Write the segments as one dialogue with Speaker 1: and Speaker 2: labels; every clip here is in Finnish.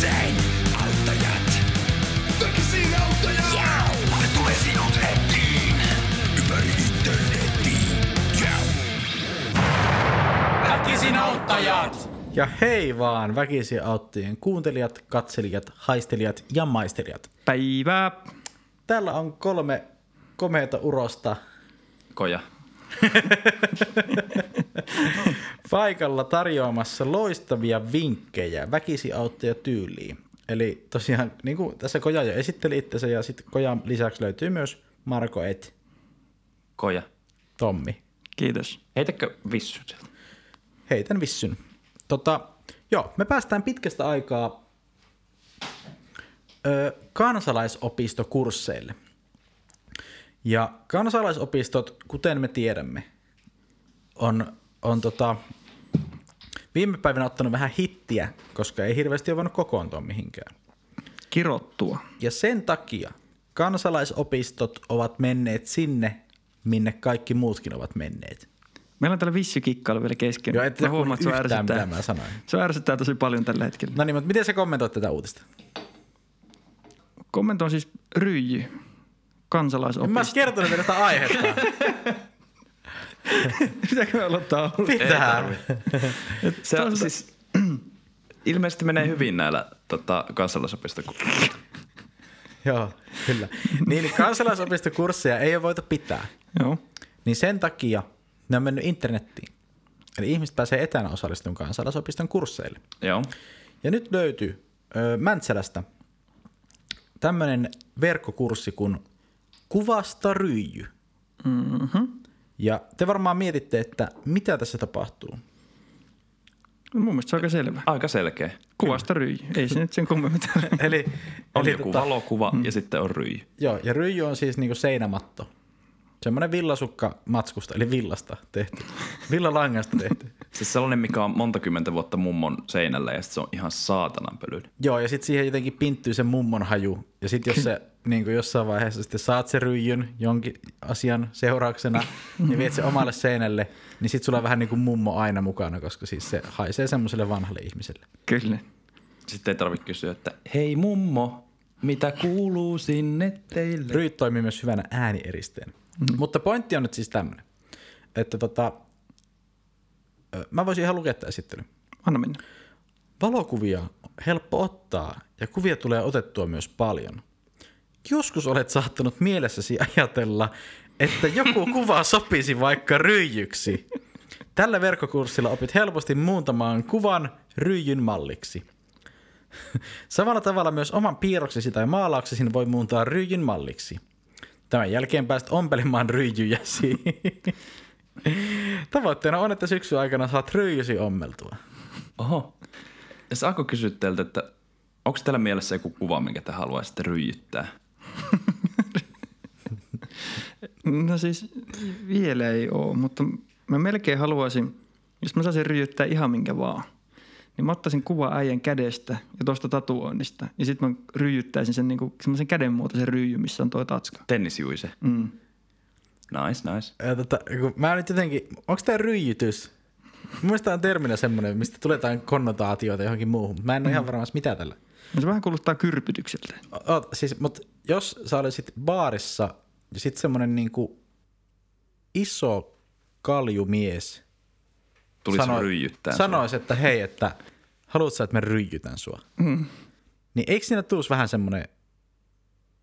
Speaker 1: Väkisin auttajat. Väkisin auttajat. Yeah. Ne tulee sinut etiin. Ympäri internetin. Yeah.
Speaker 2: Väkisin auttajat!
Speaker 3: Ja hei vaan väkisi auttien kuuntelijat, katselijat, haistelijat ja maistelijat.
Speaker 4: Päivää.
Speaker 3: Täällä on kolme komeita urosta
Speaker 4: Koja.
Speaker 3: paikalla tarjoamassa loistavia vinkkejä väkisi auttia tyyliin. Eli tosiaan, niin kuin tässä Koja jo esitteli itsensä ja sitten Kojan lisäksi löytyy myös Marko et
Speaker 4: Koja.
Speaker 3: Tommi.
Speaker 4: Kiitos. Heitäkö vissu sieltä?
Speaker 3: Heitän vissyn. Tota, joo, me päästään pitkästä aikaa ö, kansalaisopistokursseille. Ja kansalaisopistot, kuten me tiedämme, on, on tota, viime päivinä ottanut vähän hittiä, koska ei hirveästi ole voinut kokoontua mihinkään.
Speaker 4: Kirottua.
Speaker 3: Ja sen takia kansalaisopistot ovat menneet sinne, minne kaikki muutkin ovat menneet.
Speaker 4: Meillä on täällä vissykikkailu vielä kesken.
Speaker 3: Joo, ette
Speaker 4: Mä huomaan, että se ärsyttää.
Speaker 3: mitä mä sanoin.
Speaker 4: Se ärsyttää tosi paljon tällä hetkellä.
Speaker 3: No niin, mutta miten sä kommentoit tätä uutista?
Speaker 4: Kommentoin siis ryijy.
Speaker 3: En mä
Speaker 4: Kansalaisopisto.
Speaker 3: kertonut vielä sitä aihetta.
Speaker 4: Pitääkö me aloittaa?
Speaker 3: Pitää.
Speaker 5: Se on siis, ilmeisesti menee hyvin näillä tota, kansalaisopisto.
Speaker 3: Joo, kyllä. Niin, niin kansalaisopistokursseja ei ole voitu pitää.
Speaker 4: Joo.
Speaker 3: Niin sen takia ne on mennyt internettiin. Eli ihmiset pääsee etänä osallistumaan kansalaisopiston kursseille.
Speaker 5: Joo.
Speaker 3: Ja nyt löytyy ö, Mäntsälästä tämmöinen verkkokurssi kuin Kuvasta ryijy.
Speaker 4: Mm-hmm.
Speaker 3: Ja te varmaan mietitte, että mitä tässä tapahtuu.
Speaker 4: No, mun mielestä se on aika selvä.
Speaker 5: Aika selkeä.
Speaker 4: Kuvasta ryijy. Ei se nyt sen kummemmin.
Speaker 3: Eli,
Speaker 5: On
Speaker 3: eli
Speaker 5: joku valokuva ja sitten on ryijy.
Speaker 3: Joo, ja ryijy on siis niinku seinämatto. Semmoinen villasukka matskusta, eli villasta tehty. Villalangasta tehty.
Speaker 5: Siis sellainen, mikä on monta kymmentä vuotta mummon seinällä ja sitten se on ihan saatanan pölyinen.
Speaker 3: Joo, ja sitten siihen jotenkin pinttyy se mummon haju. Ja sitten jos se niin kuin jossain vaiheessa sitten saat se ryijyn jonkin asian seurauksena, niin viet se omalle seinälle, niin sitten sulla on vähän niin kuin mummo aina mukana, koska siis se haisee semmoiselle vanhalle ihmiselle.
Speaker 4: Kyllä.
Speaker 5: Sitten ei tarvitse kysyä, että hei mummo, mitä kuuluu sinne teille?
Speaker 3: Ryyt toimii myös hyvänä äänieristeen. Mm-hmm. Mutta pointti on nyt siis tämmöinen, että tota, mä voisin ihan lukea tämän esittelyn.
Speaker 4: Anna mennä.
Speaker 3: Valokuvia on helppo ottaa ja kuvia tulee otettua myös paljon. Joskus olet saattanut mielessäsi ajatella, että joku kuva sopisi vaikka ryijyksi. Tällä verkkokurssilla opit helposti muuntamaan kuvan ryijyn malliksi. Samalla tavalla myös oman piirroksesi tai maalauksesi voi muuntaa ryijyn malliksi. Tämän jälkeen pääst ompelemaan ryijyjäsi. Tavoitteena on, että syksyn aikana saat ryijysi ommeltua.
Speaker 5: Oho. Ja saako kysyä teiltä, että onko teillä mielessä joku kuva, minkä te haluaisitte ryijyttää?
Speaker 4: No siis vielä ei ole, mutta mä melkein haluaisin, jos mä saisin ryjyttää ihan minkä vaan, niin mä ottaisin kuva äijän kädestä ja tuosta tatuoinnista. Ja sitten mä ryjyttäisin sen niinku, semmoisen kädenmuotoisen ryijy, missä on toi tatska.
Speaker 5: Tennisjuise.
Speaker 4: Mm.
Speaker 5: Nice, nice.
Speaker 3: Ja tota, kun mä nyt jotenkin, onko tämä ryijytys? Mun mielestä tää on terminä semmoinen, mistä tulee jotain konnotaatioita johonkin muuhun. Mä en ole ihan varma, mitä tällä.
Speaker 4: No se vähän kuulostaa kyrpytykseltä.
Speaker 3: Oot, siis, mut jos sä olisit baarissa ja sit semmonen niinku iso kaljumies
Speaker 5: Tulisi
Speaker 3: sano-
Speaker 5: ryijyttää.
Speaker 3: sanois, että hei, että haluat sä, että mä ryijytän sua?
Speaker 4: Mm.
Speaker 3: Niin eikö siinä tuus vähän semmonen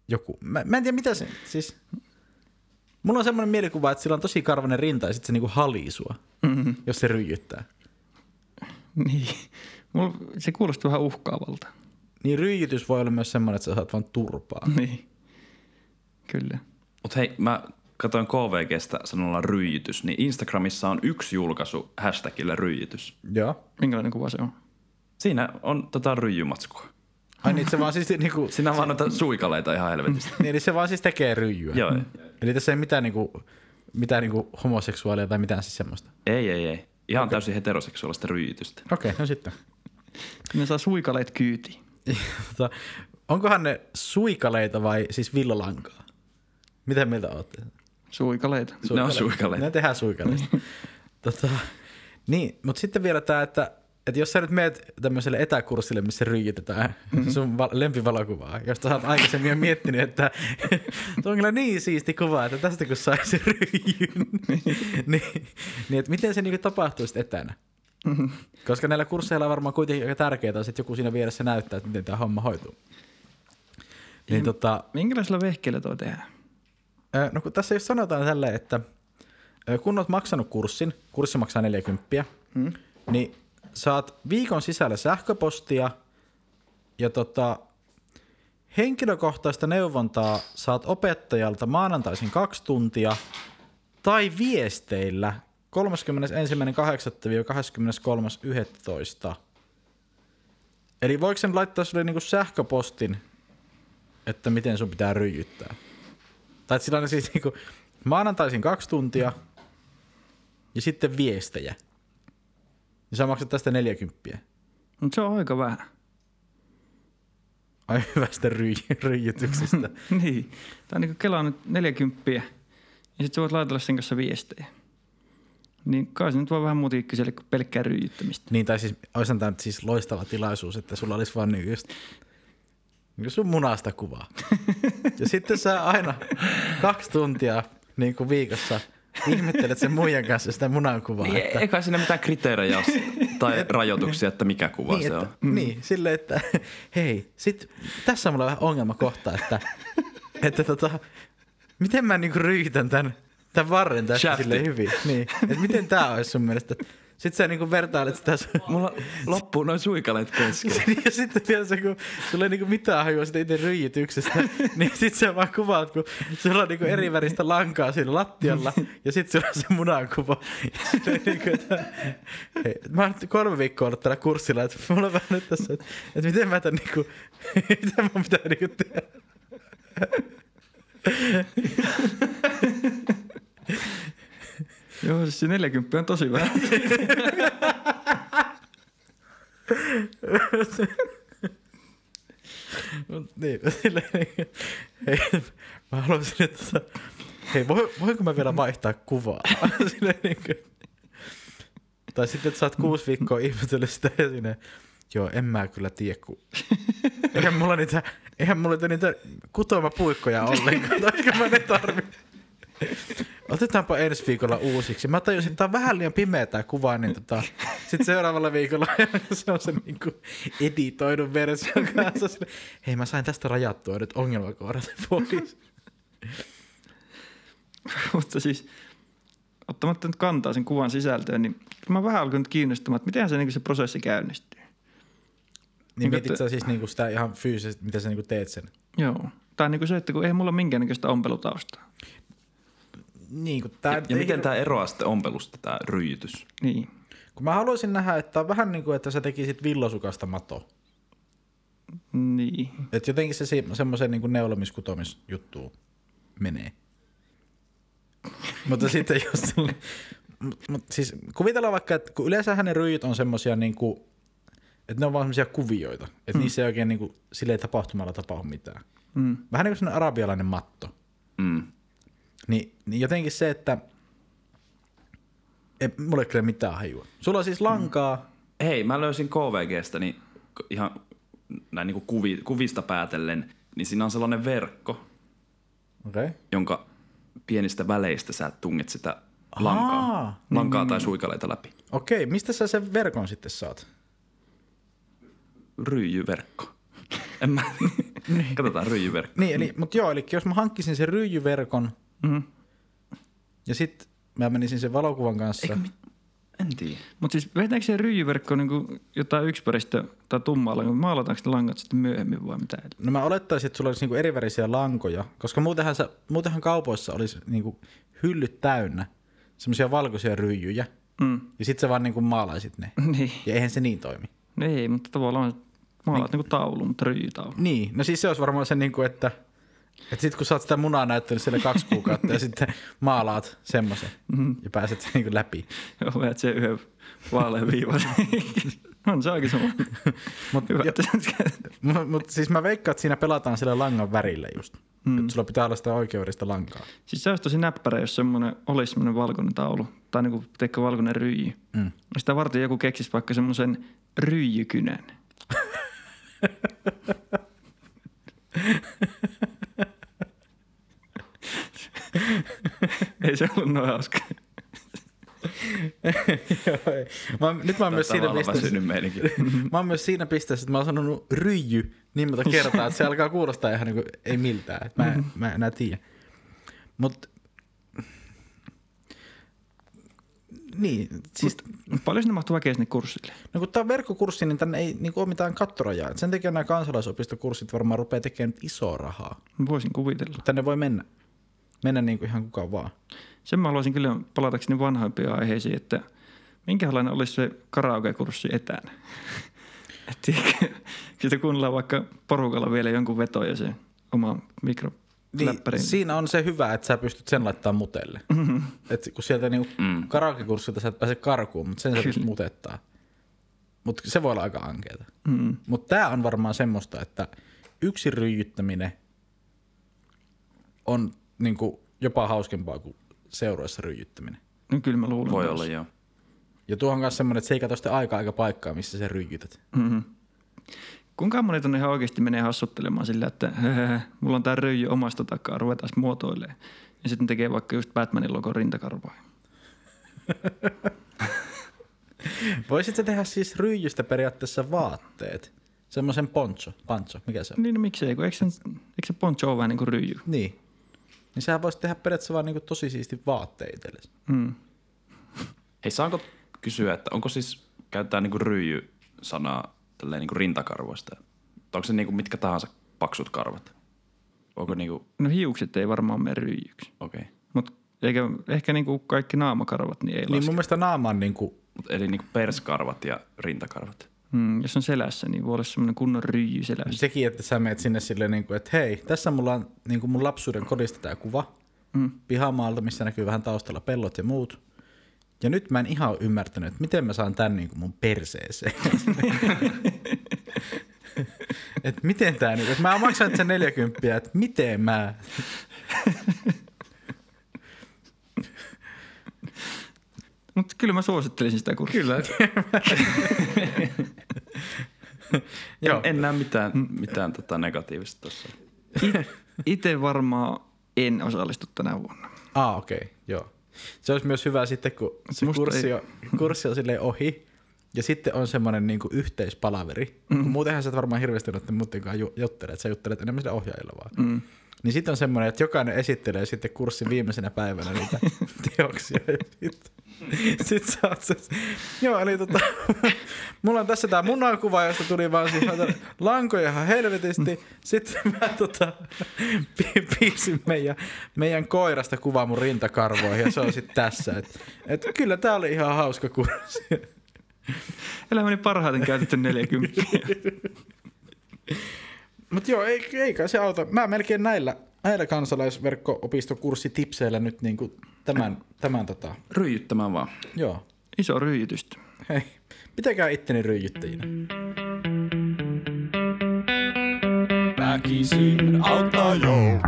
Speaker 3: joku, mä, mä en tiedä mitä se, siis mulla on semmoinen mielikuva, että sillä on tosi karvanen rinta ja sit se niinku halii sua,
Speaker 4: Mm-hmm.
Speaker 3: jos se ryijyttää.
Speaker 4: Niin. Mulla, se kuulostaa vähän uhkaavalta.
Speaker 3: Niin ryijytys voi olla myös semmoinen, että sä saat vaan turpaa.
Speaker 4: Niin. Kyllä.
Speaker 5: Mutta hei, mä katsoin KVGstä sanalla ryijytys, niin Instagramissa on yksi julkaisu hashtagillä ryijytys.
Speaker 3: Joo.
Speaker 4: Minkälainen kuva se on?
Speaker 5: Siinä on tota ryijymatskua.
Speaker 3: Ai niin, se vaan siis niinku,
Speaker 5: Siinä on vaan noita suikaleita ihan helvetistä.
Speaker 3: niin, eli se vaan siis tekee ryijyä.
Speaker 5: Joo.
Speaker 3: Eli tässä ei mitään niinku, mitään niinku homoseksuaalia tai mitään siis semmoista.
Speaker 5: Ei, ei, ei. Ihan täysin heteroseksuaalista ryijytystä.
Speaker 3: Okei, okay, no sitten.
Speaker 4: Ne saa suikaleet kyytiin.
Speaker 3: Tota, onkohan ne suikaleita vai siis villalankaa? Mitä mieltä olette?
Speaker 4: Suikaleita.
Speaker 5: Ne on suikaleita.
Speaker 3: Ne tehdään suikaleista. tota, niin, mutta sitten vielä tämä, että että jos sä nyt meet tämmöiselle etäkurssille, missä ryijytetään mm-hmm. sun va- lempivalokuvaa, josta sä oot aikaisemmin jo miettinyt, että se on kyllä niin siisti kuva, että tästä kun saisi ryijyn, niin, niin että miten se niinku tapahtuisi etänä? Koska näillä kursseilla on varmaan kuitenkin aika tärkeää, että joku siinä vieressä näyttää, että miten tämä homma hoituu. Niin tota,
Speaker 4: Minkälaisella vehkeellä toi tehdään?
Speaker 3: No kun tässä jos sanotaan tälleen, että kun olet maksanut kurssin, kurssi maksaa 40, mm. niin saat viikon sisällä sähköpostia ja tota, henkilökohtaista neuvontaa saat opettajalta maanantaisin kaksi tuntia tai viesteillä 31.8.–23.11. Eli voiko sen laittaa sulle niinku sähköpostin, että miten sun pitää ryijyttää? Tai sillä siis niinku maanantaisin kaksi tuntia ja sitten viestejä. Ja sä maksat tästä 40.
Speaker 4: Mutta se on aika vähän.
Speaker 3: Ai hyvästä ryij- ryijytyksestä.
Speaker 4: niin. Tai niin kuin Kela on nyt 40 ja sitten sä voit laitella sen kanssa viestejä. Niin kai se nyt voi vähän muutenkin kysellä kuin pelkkää ryijyttämistä.
Speaker 3: niin, tai siis olisin tämä nyt siis loistava tilaisuus, että sulla olisi vaan niin just niin sun munasta kuvaa. ja sitten sä aina kaksi tuntia niin kuin viikossa ihmettelet sen muijan kanssa sitä munan kuvaa.
Speaker 5: Niin,
Speaker 3: että,
Speaker 5: eikä siinä mitään kriteerejä tai rajoituksia, että mikä kuva
Speaker 3: niin,
Speaker 5: se
Speaker 3: että,
Speaker 5: on.
Speaker 3: niin, silleen, että hei, sit, tässä on mulla vähän ongelma kohta, että, että tota, miten mä niinku ryhitän tämän, tämän varren tästä
Speaker 5: Shafti.
Speaker 3: sille hyvin. Niin, että miten tää olisi sun mielestä. Sitten sä niinku vertailet sitä sun-
Speaker 5: Mulla loppuu noin suikaleet kesken.
Speaker 3: ja sitten vielä se, kun sulla ei niinku mitään hajua sitä itse ryijityksestä, niin sit sä vaan kuvaat, kun sulla on niinku eri väristä lankaa siinä lattialla, ja sit sulla on se sitten niinku, että, hei, mä oon nyt kolme viikkoa ollut tällä kurssilla, että mulla on vähän nyt tässä, että, että miten mä tän niinku, mitä mun pitää niinku tehdä.
Speaker 4: Joo, siis se 40 on tosi vähän.
Speaker 3: Mut niin, silleen, hei, mä haluaisin, että tota, hei, voi, voinko mä vielä vaihtaa kuvaa? silleen, niin kuin, tai sitten, että sä oot kuusi viikkoa ihmetellyt sitä ja sinne, joo, en mä kyllä tiedä, kun eihän mulla niitä, eihän mulla niitä, kutomapuikkoja ollenkaan, koska mä ne tarvi. Otetaanpa ensi viikolla uusiksi. Mä tajusin, että tää on vähän liian pimeä tää kuva, niin tota, sitten seuraavalla viikolla se on se niinku editoidun version kanssa. Sille, Hei, mä sain tästä rajattua nyt ongelmakohdat pois.
Speaker 4: Mutta siis ottamatta nyt kantaa sen kuvan sisältöön, niin mä vähän alkoin nyt kiinnostamaan, että miten se, niin se prosessi käynnistyy.
Speaker 3: Niin
Speaker 4: Niin,
Speaker 3: mietit sä siis niinku sitä ihan fyysisesti, miten sä niinku teet sen?
Speaker 4: Joo. Tai niin kuin se, että kun ei mulla ole minkäännäköistä ompelutaustaa.
Speaker 3: Niin, kun tää,
Speaker 5: Ja miten tämä eroaa sitten ompelusta, tämä ryijytys?
Speaker 4: Niin.
Speaker 3: kun mä haluaisin nähdä, että on vähän niin kuin, että sä tekisit villosukasta mato.
Speaker 4: Niin.
Speaker 3: Että jotenkin se se- semmoisen niin neulomiskutomisjuttuun menee. mutta sitten jos mut, mut siis kuvitellaan vaikka, että kun yleensähän ne ryijyt on semmosia niin kuin, että ne on vaan semmosia kuvioita. Että mm. niissä ei oikein niin kuin, silleen tapahtumalla tapahdu mitään.
Speaker 4: Mm.
Speaker 3: Vähän niin kuin arabialainen matto.
Speaker 5: Mm.
Speaker 3: Niin, niin jotenkin se, että ei, mulla ei kyllä mitään hajua. Sulla on siis lankaa,
Speaker 5: Hei, mä löysin KVGstä niin ihan näin niin kuin kuvi, kuvista päätellen, niin siinä on sellainen verkko.
Speaker 3: Okay.
Speaker 5: jonka pienistä väleistä sä tunget sitä lankaa,
Speaker 3: Aa,
Speaker 5: lankaa tai suikaleita läpi.
Speaker 3: Okei, mistä sä sen verkon sitten saat?
Speaker 5: Ryijyverkko. En mä... Katsotaan ryijyverkko.
Speaker 3: Niin, eli, mutta joo, eli jos mä hankkisin sen ryijyverkon
Speaker 4: Mm.
Speaker 3: ja sitten mä menisin sen valokuvan kanssa.
Speaker 5: Eikö mit... En tiedä.
Speaker 4: Mutta siis vetääkö se ryijyverkko niin jotain yksipäristä tai tummaa lankaa? Maalataanko ne langat sitten myöhemmin vai mitä?
Speaker 3: No mä olettaisin, että sulla olisi niinku erivärisiä lankoja, koska muutenhan, sä, muutenhan kaupoissa olisi niinku hyllyt täynnä semmoisia valkoisia ryijyjä,
Speaker 4: Mm.
Speaker 3: ja sitten sä vaan niinku maalaisit ne.
Speaker 4: Niin.
Speaker 3: Ja eihän se niin toimi.
Speaker 4: Ei, mutta tavallaan maalaat niin. niinku taulu, mutta ryijytaulu.
Speaker 3: Niin, no siis se olisi varmaan se, niinku, että, Et sit kun sä oot sitä munaa näyttänyt siellä kaksi kuukautta ja sitten maalaat semmoisen ja pääset sen niin läpi.
Speaker 4: Joo, veät sen yhden vaalean viivan. on se aika sama.
Speaker 3: Mut,
Speaker 4: Hyvä.
Speaker 3: jo, mut, mut siis mä veikkaan, että siinä pelataan sillä langan värillä just. Mm. Että sulla pitää olla sitä oikeudesta lankaa.
Speaker 4: Siis se olisi tosi näppärä, jos semmoinen olisi semmoinen valkoinen taulu. Tai niinku, teikö valkoinen ryijy.
Speaker 3: Mm.
Speaker 4: Sitä varten joku keksisi vaikka semmoisen ryijykynän. Ei se ollut noin hauska.
Speaker 3: Mä, nyt mä oon myös siinä pisteessä, mä oon myös siinä pisteessä, että mä oon sanonut ryijy niin monta kertaa, että se alkaa kuulostaa ihan niin kuin, ei miltään. Että mä, en- mä en enää tiedä. Mut niin, siis
Speaker 4: Mut Paljon sinne mahtuu väkeä sinne kurssille.
Speaker 3: no kun tää on verkkokurssi, niin tänne ei niin ole mitään kattorajaa. Et sen takia nämä kansalaisopistokurssit varmaan rupeaa tekemään isoa rahaa.
Speaker 4: Voisin kuvitella.
Speaker 3: Tänne voi mennä. Mennä niin kuin ihan kukaan vaan.
Speaker 4: Sen mä haluaisin kyllä palatakseni vanhoimpiin aiheisiin, että minkälainen olisi se karaoke-kurssi etänä. Et Siitä kuunnellaan vaikka porukalla vielä jonkun veto ja se oma mikroläppäri.
Speaker 3: Niin, siinä on se hyvä, että sä pystyt sen laittaa mutelle. Mm-hmm. Et kun sieltä niinku mm. karaokekurssilta sä et pääse karkuun, mutta sen sä pystyt mutettaa. Mutta se voi olla aika ankeeta.
Speaker 4: Mm.
Speaker 3: Mutta tämä on varmaan semmoista, että yksin ryijyttäminen on niinku jopa hauskempaa kuin seuroissa ryijyttäminen.
Speaker 4: No kyllä mä luulen.
Speaker 5: Voi
Speaker 4: myös.
Speaker 5: olla, joo.
Speaker 3: Ja tuo on myös semmoinen, että se ei katso sitä aikaa aika paikkaa, missä sä ryijytät.
Speaker 4: Mm-hmm. Kuinka moni tonne ihan oikeasti menee hassuttelemaan sillä, että "Höhö, mulla on tää röijy omasta takaa, ruvetaan muotoilemaan. Ja sitten tekee vaikka just Batmanin logon rintakarvaa.
Speaker 3: Voisit sä tehdä siis ryijystä periaatteessa vaatteet? Semmoisen poncho, pancho, mikä se on?
Speaker 4: Niin no miksei, kun eikö, sen, eikö se poncho ole vähän niin kuin ryijy?
Speaker 3: Niin. Niin sehän voisi tehdä periaatteessa vaan niinku tosi siisti vaatteet itsellesi.
Speaker 4: Mm.
Speaker 5: Hei, saanko kysyä, että onko siis, käytetään niinku ryijy-sanaa tälleen niinku rintakarvoista? Onko se niinku mitkä tahansa paksut karvat? Onko niinku,
Speaker 4: No hiukset ei varmaan mene ryijyksi.
Speaker 5: okei. Okay.
Speaker 4: Mutta eikä, ehkä niin kuin kaikki naamakarvat niin ei
Speaker 3: Niin
Speaker 4: laske.
Speaker 3: mun mielestä naama on niinku,
Speaker 5: Mut eli niinku perskarvat ja rintakarvat.
Speaker 4: Mm, jos on selässä, niin voi olla semmoinen kunnon ryijy selässä.
Speaker 3: sekin, että sä meet sinne silleen, niinku, että hei, tässä mulla on niinku mun lapsuuden kodista tää kuva.
Speaker 4: Mm.
Speaker 3: Pihamaalta, missä näkyy vähän taustalla pellot ja muut. Ja nyt mä en ihan ole ymmärtänyt, että miten mä saan tän niinku mun perseeseen. että miten tää nyt, että mä maksan sen 40, että miten mä...
Speaker 4: Mutta kyllä mä suosittelisin sitä kurssia. Kyllä.
Speaker 3: Joo.
Speaker 5: En, en näe mitään, mitään tota negatiivista tuossa.
Speaker 4: Itse varmaan en osallistu tänä vuonna.
Speaker 3: Ah, okei, okay, joo. Se olisi myös hyvä sitten, kun se
Speaker 4: Musta
Speaker 3: kurssi
Speaker 4: ei-
Speaker 3: on, kurssi on silleen ohi, ja sitten on semmoinen niin yhteispalaveri. Mm. Kun muutenhan sä et varmaan hirveästi noiden muiden kanssa ju- juttele, että sä juttelet enemmän sille ohjaajilla vaan. Mm. Niin sitten on semmoinen, että jokainen esittelee sitten kurssin viimeisenä päivänä niitä teoksia. Ja sitten sit sä oot se, joo, eli tota, mulla on tässä tää munakuva, josta tuli vaan siis lankoja ihan helvetisti. Sitten mä tota, pi- piirsin meidän, meidän koirasta kuvaa mun rintakarvoihin ja se on sitten tässä. Et, et kyllä tää oli ihan hauska kurssi.
Speaker 4: Elämäni parhaiten käytetty 40.
Speaker 3: Mutta joo, ei, ei kai se auta. Mä melkein näillä, näillä kansalaisverkko-opistokurssitipseillä nyt niinku tämän, tämän tota,
Speaker 5: Ryijyttämään vaan.
Speaker 3: joo.
Speaker 4: Iso ryijytystä.
Speaker 3: Hei, pitäkää itteni ryijyttäjinä.
Speaker 2: Väkisin auttaa jo.